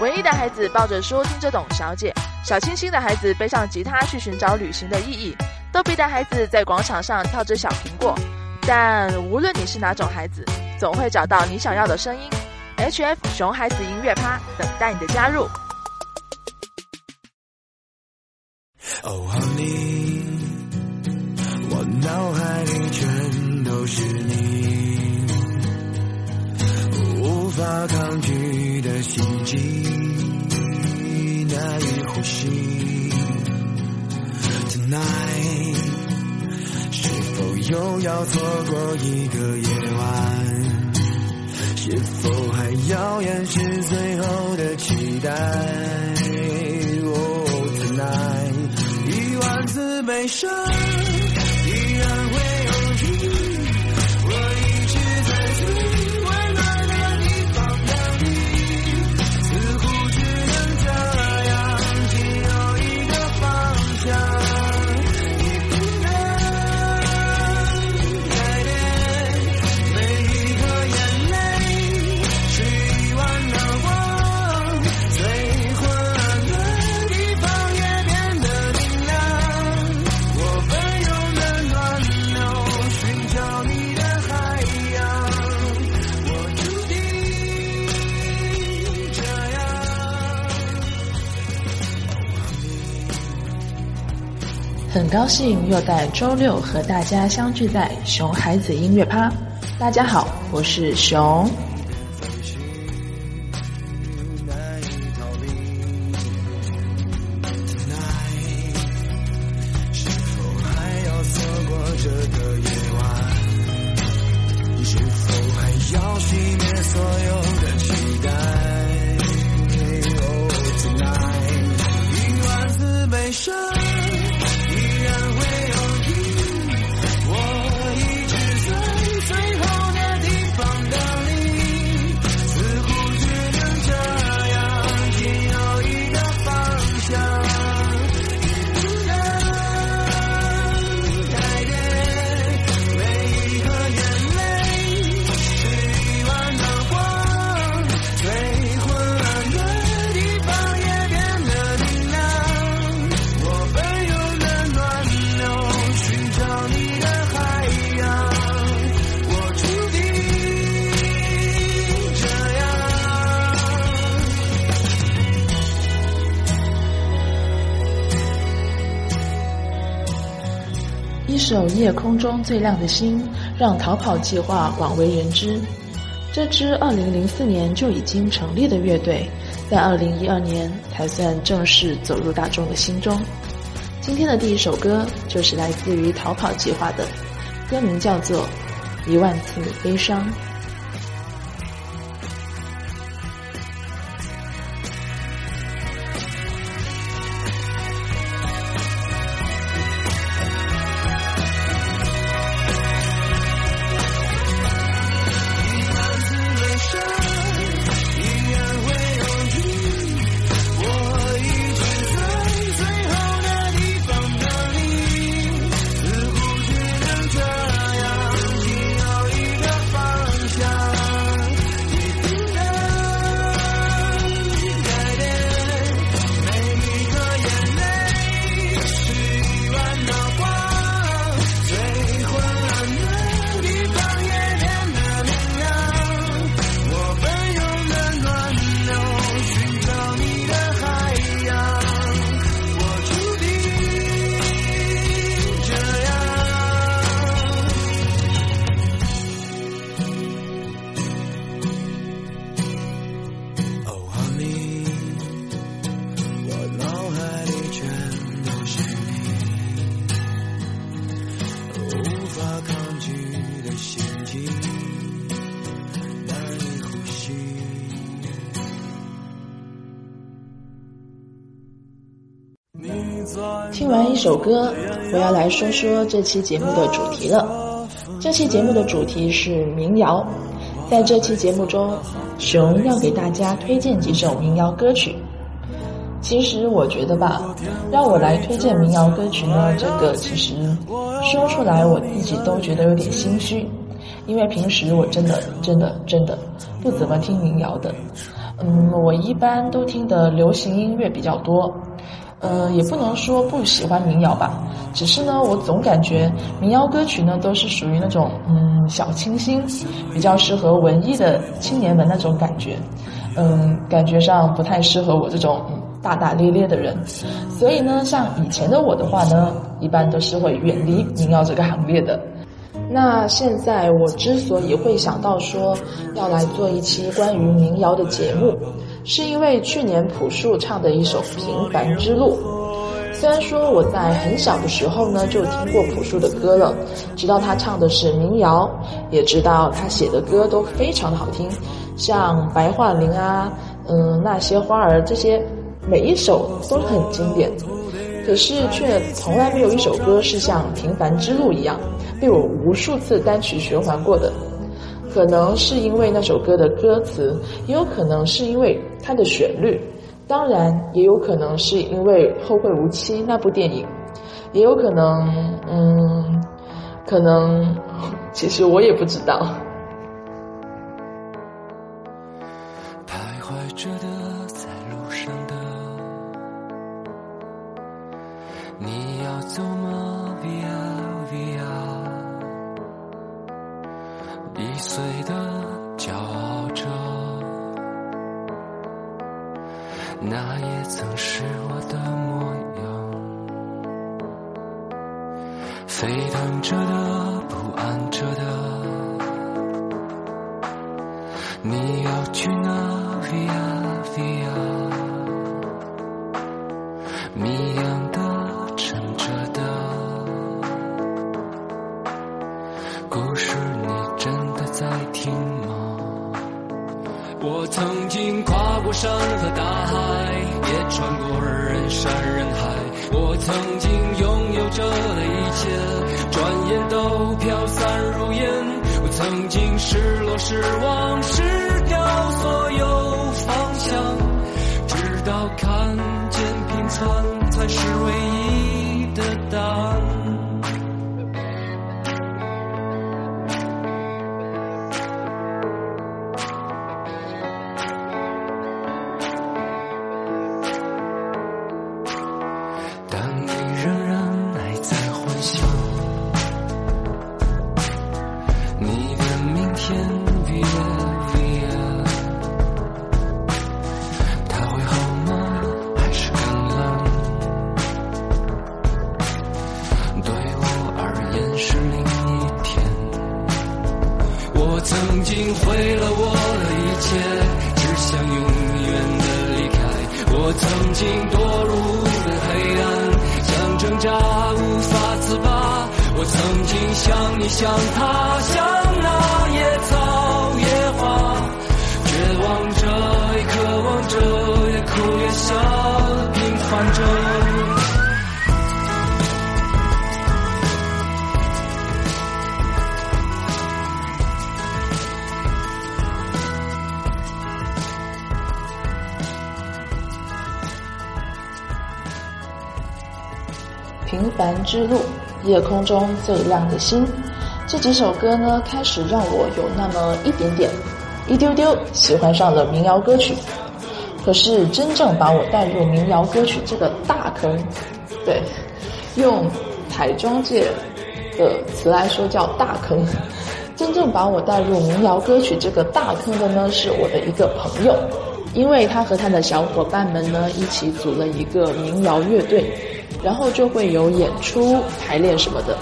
文艺的孩子抱着书听着懂小姐，小清新的孩子背上吉他去寻找旅行的意义，逗比的孩子在广场上跳着小苹果。但无论你是哪种孩子，总会找到你想要的声音。HF 熊孩子音乐趴等待你的加入。Oh，Honey，我脑海里全都是你，无法抗又要错过一个夜晚？是否还要掩饰最后的期待？哦，Tonight，一万次悲伤很高兴又在周六和大家相聚在熊孩子音乐趴。大家好，我是熊。夜空中最亮的星》让逃跑计划广为人知。这支2004年就已经成立的乐队，在2012年才算正式走入大众的心中。今天的第一首歌就是来自于逃跑计划的，歌名叫做《一万次悲伤》。听完一首歌，我要来说说这期节目的主题了。这期节目的主题是民谣。在这期节目中，熊要给大家推荐几首民谣歌曲。其实我觉得吧，让我来推荐民谣歌曲呢，这个其实说出来我自己都觉得有点心虚，因为平时我真的真的真的不怎么听民谣的。嗯，我一般都听的流行音乐比较多。呃，也不能说不喜欢民谣吧，只是呢，我总感觉民谣歌曲呢都是属于那种嗯小清新，比较适合文艺的青年们那种感觉，嗯，感觉上不太适合我这种嗯大大咧咧的人，所以呢，像以前的我的话呢，一般都是会远离民谣这个行列的。那现在我之所以会想到说要来做一期关于民谣的节目。是因为去年朴树唱的一首《平凡之路》，虽然说我在很小的时候呢就听过朴树的歌了，知道他唱的是民谣，也知道他写的歌都非常的好听，像《白桦林》啊，嗯，那些花儿这些，每一首都很经典，可是却从来没有一首歌是像《平凡之路》一样被我无数次单曲循环过的。可能是因为那首歌的歌词，也有可能是因为它的旋律，当然也有可能是因为《后会无期》那部电影，也有可能，嗯，可能，其实我也不知道。沸腾着的，不安着的，你要去哪？Via Via，失、望、失掉所有方向，直到看见平凡才是唯一。无法自拔我曾经像你像他像那凡之路，夜空中最亮的星，这几首歌呢，开始让我有那么一点点、一丢丢喜欢上了民谣歌曲。可是真正把我带入民谣歌曲这个大坑，对，用彩妆界的词来说叫大坑。真正把我带入民谣歌曲这个大坑的呢，是我的一个朋友，因为他和他的小伙伴们呢，一起组了一个民谣乐队。然后就会有演出、排练什么的。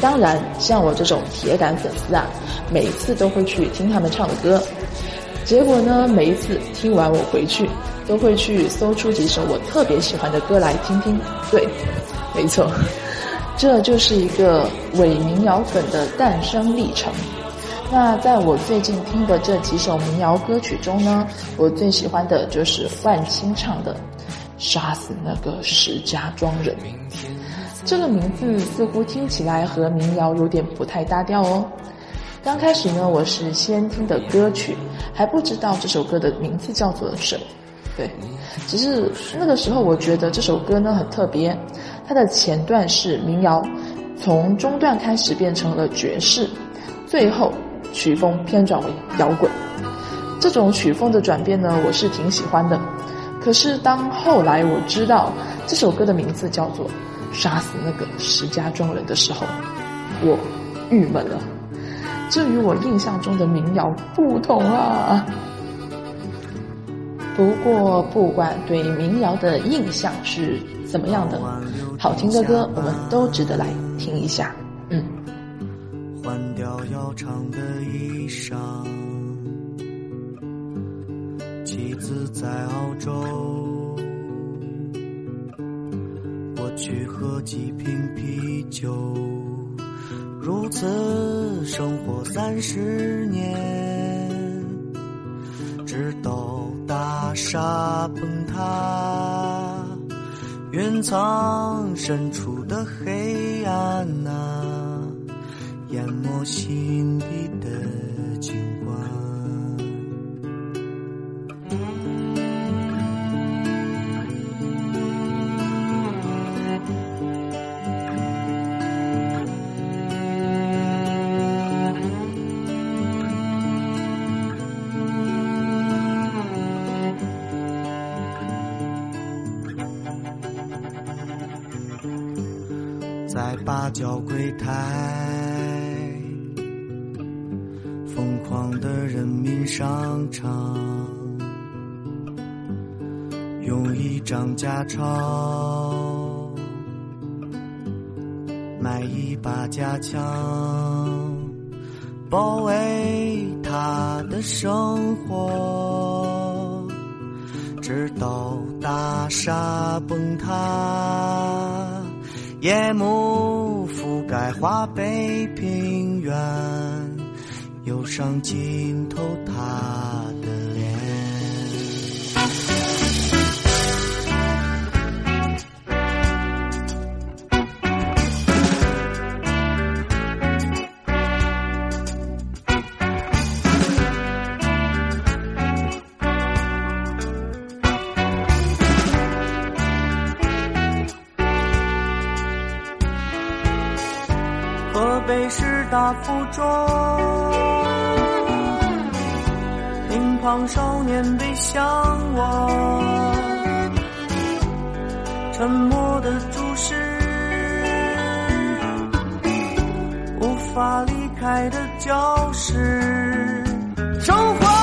当然，像我这种铁杆粉丝啊，每次都会去听他们唱的歌。结果呢，每一次听完我回去，都会去搜出几首我特别喜欢的歌来听听。对，没错，这就是一个伪民谣粉的诞生历程。那在我最近听的这几首民谣歌曲中呢，我最喜欢的就是万青唱的。杀死那个石家庄人，这个名字似乎听起来和民谣有点不太搭调哦。刚开始呢，我是先听的歌曲，还不知道这首歌的名字叫做什么。对，只是那个时候我觉得这首歌呢很特别，它的前段是民谣，从中段开始变成了爵士，最后曲风偏转为摇滚。这种曲风的转变呢，我是挺喜欢的。可是当后来我知道这首歌的名字叫做《杀死那个石家庄人》的时候，我郁闷了。这与我印象中的民谣不同啊！不过，不管对民谣的印象是怎么样的，好听的歌我们都值得来听一下。嗯，换掉要长的衣裳，妻子在澳洲，我去喝几瓶啤酒，如此生活三十年，直到大厦崩塌，云层深处的黑暗啊。淹没心底的景八角柜台。疯狂的人民商场，用一张假钞买一把假枪，保卫他的生活，直到大厦崩塌，夜幕覆盖华北平原。忧伤浸透他的脸。大服装。乒乓少年背向我，沉默的注视，无法离开的教室，生活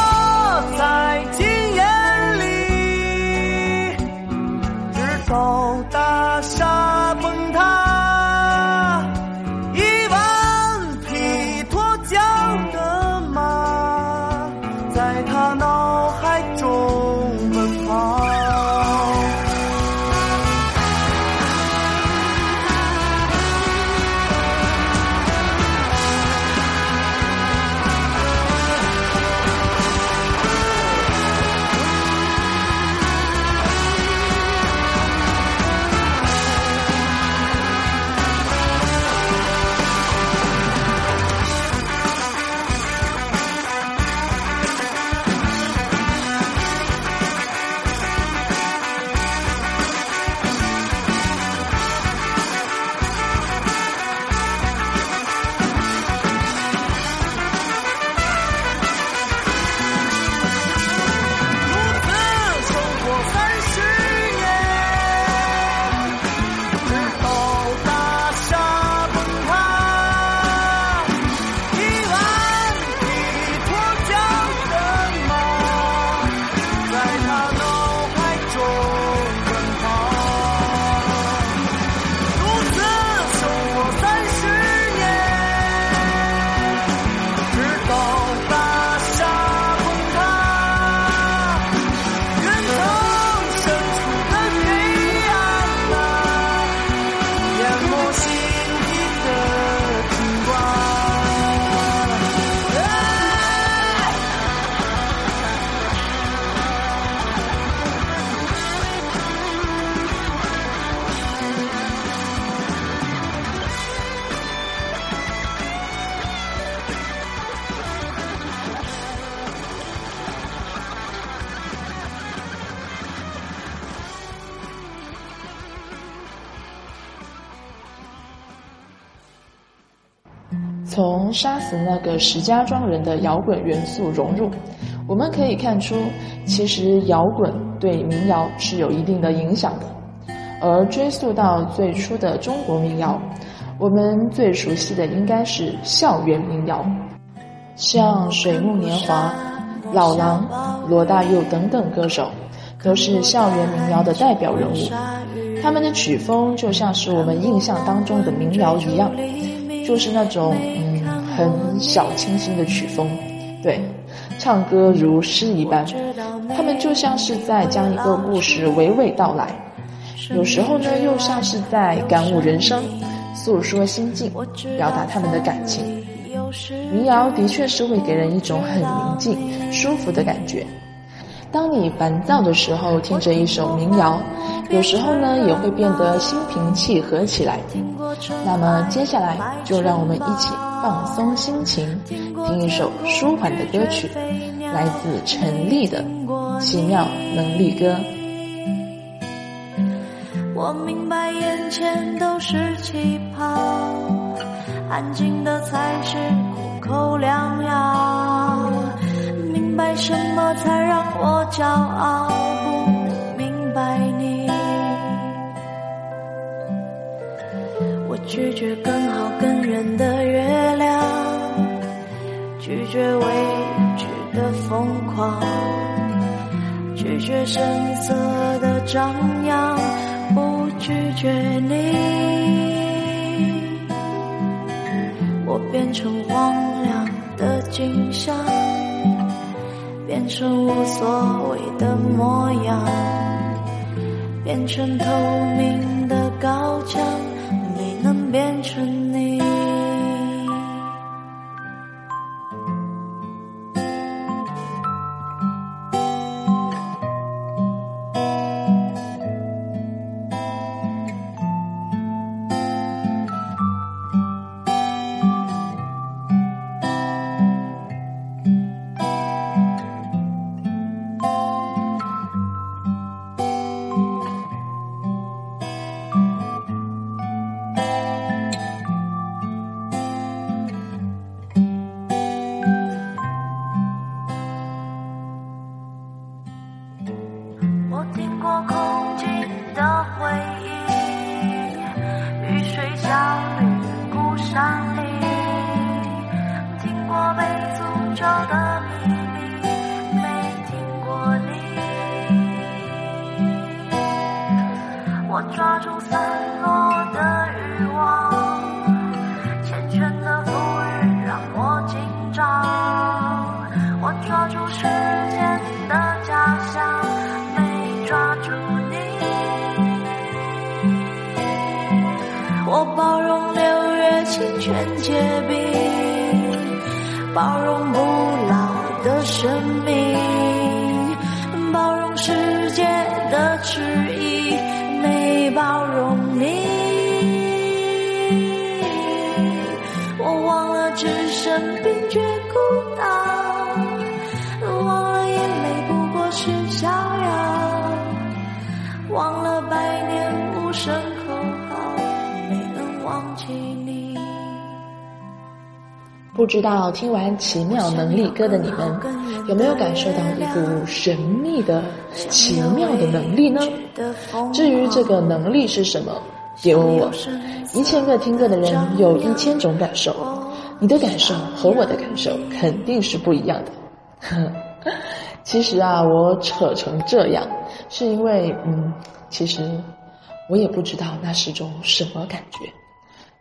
从杀死那个石家庄人的摇滚元素融入，我们可以看出，其实摇滚对民谣是有一定的影响的。而追溯到最初的中国民谣，我们最熟悉的应该是校园民谣，像水木年华、老狼、罗大佑等等歌手，都是校园民谣的代表人物。他们的曲风就像是我们印象当中的民谣一样，就是那种嗯很小清新的曲风，对，唱歌如诗一般。他们就像是在将一个故事娓娓道来，有时候呢又像是在感悟人生，诉说心境，表达他们的感情。民谣的确是会给人一种很宁静、舒服的感觉。当你烦躁的时候，听着一首民谣，有时候呢也会变得心平气和起来。那么接下来就让我们一起放松心情，听一首舒缓的歌曲，来自陈粒的《奇妙能力歌》。我明白眼前都是气泡，安静的才是苦口良药。明白什么才让我骄傲，拒绝更好更圆的月亮，拒绝未知的疯狂，拒绝声色的张扬，不拒绝你。我变成荒凉的景象。变成无所谓的模样，变成透明的高墙，变成诅咒的秘密，没听过你。我抓住我忘了置身冰绝孤岛，忘了眼泪不过是逍遥，忘了百年无声口号，没能忘记你。不知道听完奇妙能力歌的你们，有没有感受到一股神秘的、奇妙的能力呢？至于这个能力是什么，别问我。一千个听歌的人有一千种感受，你的感受和我的感受肯定是不一样的。其实啊，我扯成这样，是因为嗯，其实我也不知道那是种什么感觉。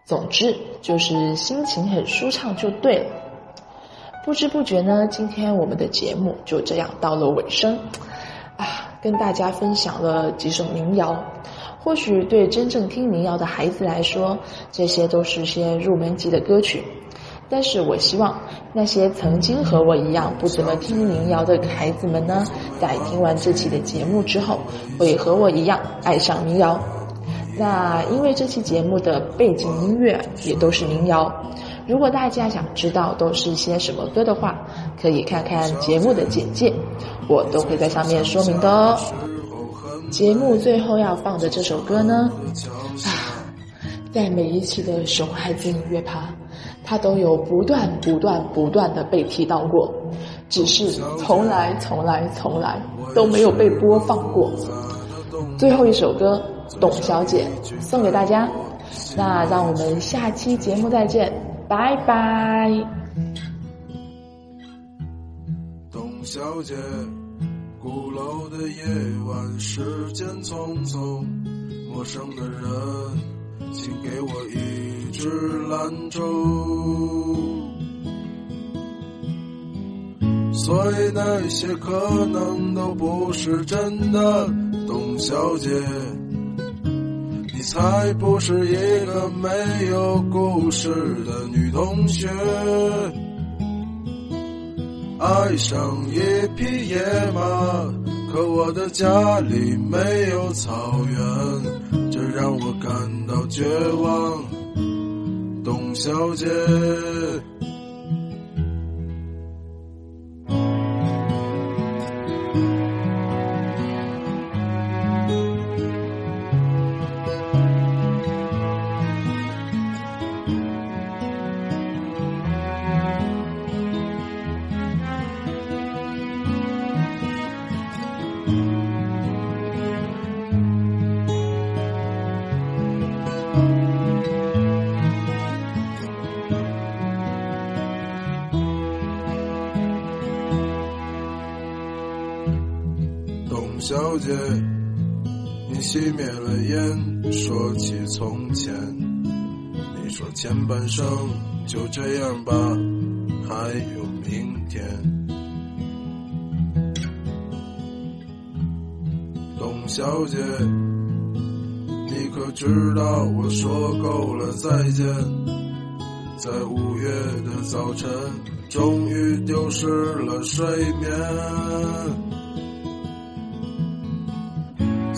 总之就是心情很舒畅就对了。不知不觉呢，今天我们的节目就这样到了尾声，啊，跟大家分享了几首民谣。或许对真正听民谣的孩子来说，这些都是些入门级的歌曲。但是我希望那些曾经和我一样不怎么听民谣的孩子们呢，在听完这期的节目之后，会和我一样爱上民谣。那因为这期节目的背景音乐也都是民谣，如果大家想知道都是些什么歌的话，可以看看节目的简介，我都会在上面说明的哦。节目最后要放的这首歌呢，啊，在每一期的熊孩子音乐趴，它都有不断、不断、不断的被提到过。只是从来从来从来都没有被播放过。最后一首歌《董小姐》送给大家，那让我们下期节目再见，拜拜。董小姐，鼓楼的夜晚，时间匆匆，陌生的人，请给我一支兰州。所以那些可能都不是真的，董小姐，你才不是一个没有故事的女同学。爱上一匹野马，可我的家里没有草原，让我感到绝望。董小姐。小姐，你熄灭了烟，说起从前。你说前半生就这样吧，还有明天。董小姐，你可知道我说够了再见？在五月的早晨，终于丢失了睡眠。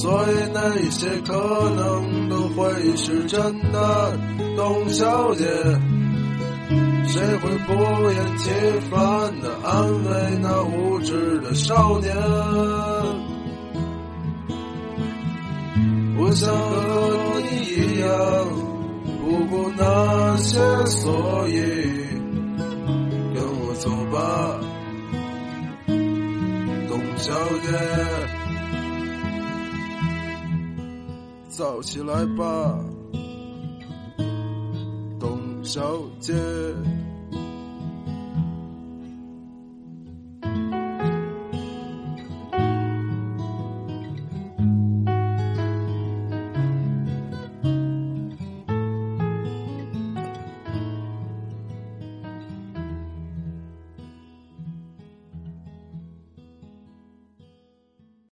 所以那些可能都会是真的，董小姐，谁会不厌其烦地安慰那无知的少年？我想和你一样，不顾那些所以，跟我走吧，董小姐。早起来吧，董小姐。